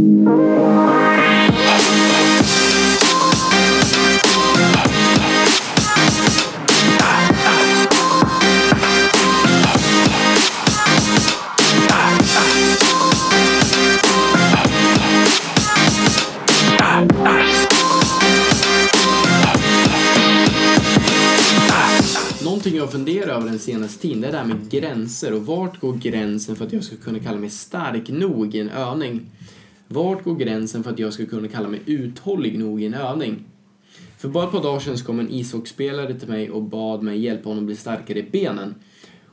Någonting jag funderar över den senaste tiden det är det här med gränser och vart går gränsen för att jag ska kunna kalla mig stark nog i en övning? Vart går gränsen för att jag ska kunna kalla mig uthållig nog i en övning? För bara ett par dagar sedan kom en ishockeyspelare till mig och bad mig hjälpa honom bli starkare i benen.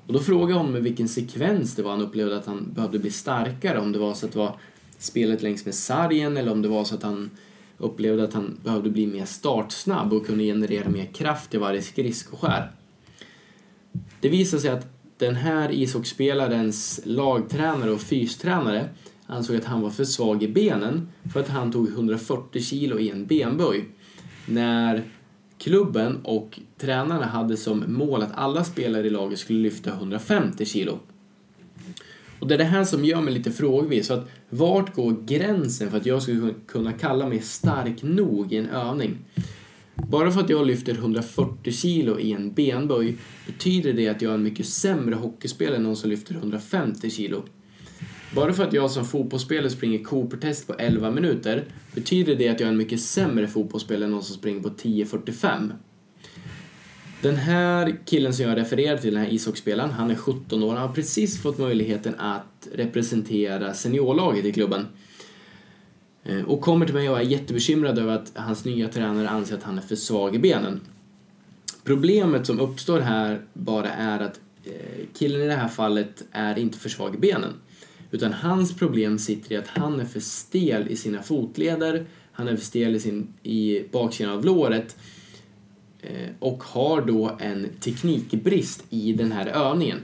Och då frågade jag honom i vilken sekvens det var han upplevde att han behövde bli starkare. Om det var så att det var spelet längs med sargen eller om det var så att han upplevde att han behövde bli mer startsnabb och kunde generera mer kraft i varje skridskoskär. Det visade sig att den här ishockeyspelarens lagtränare och fystränare ansåg att han var för svag i benen för att han tog 140 kilo i en benböj. När klubben och tränarna hade som mål att alla spelare i laget skulle lyfta 150 kilo. Och det är det här som gör mig lite frågvis. Så att vart går gränsen för att jag skulle kunna kalla mig stark nog i en övning? Bara för att jag lyfter 140 kilo i en benböj betyder det att jag är en mycket sämre hockeyspelare än någon som lyfter 150 kilo. Bara för att jag som fotbollsspelare springer Cooper-test på 11 minuter betyder det att jag är en mycket sämre fotbollsspelare än någon som springer på 10.45. Den här killen som jag refererar till, den här ishockeyspelaren, han är 17 år. och har precis fått möjligheten att representera seniorlaget i klubben. Eh, och kommer till mig och är jättebekymrad över att hans nya tränare anser att han är för svag i benen. Problemet som uppstår här bara är att eh, killen i det här fallet är inte för svag i benen. Utan hans problem sitter i att han är för stel i sina fotleder, han är för stel i, sin, i baksidan av låret eh, och har då en teknikbrist i den här övningen.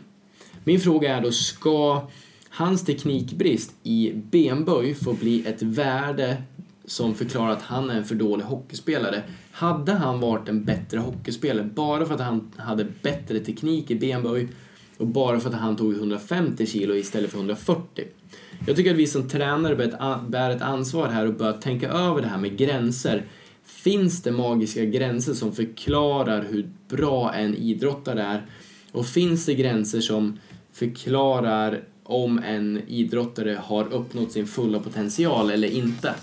Min fråga är då, ska hans teknikbrist i benböj få bli ett värde som förklarar att han är en för dålig hockeyspelare. Hade han varit en bättre hockeyspelare bara för att han hade bättre teknik i benböj och bara för att han tog 150 kilo istället för 140. Jag tycker att vi som tränare bär ett ansvar här och bör tänka över det här med gränser. Finns det magiska gränser som förklarar hur bra en idrottare är? Och finns det gränser som förklarar om en idrottare har uppnått sin fulla potential eller inte?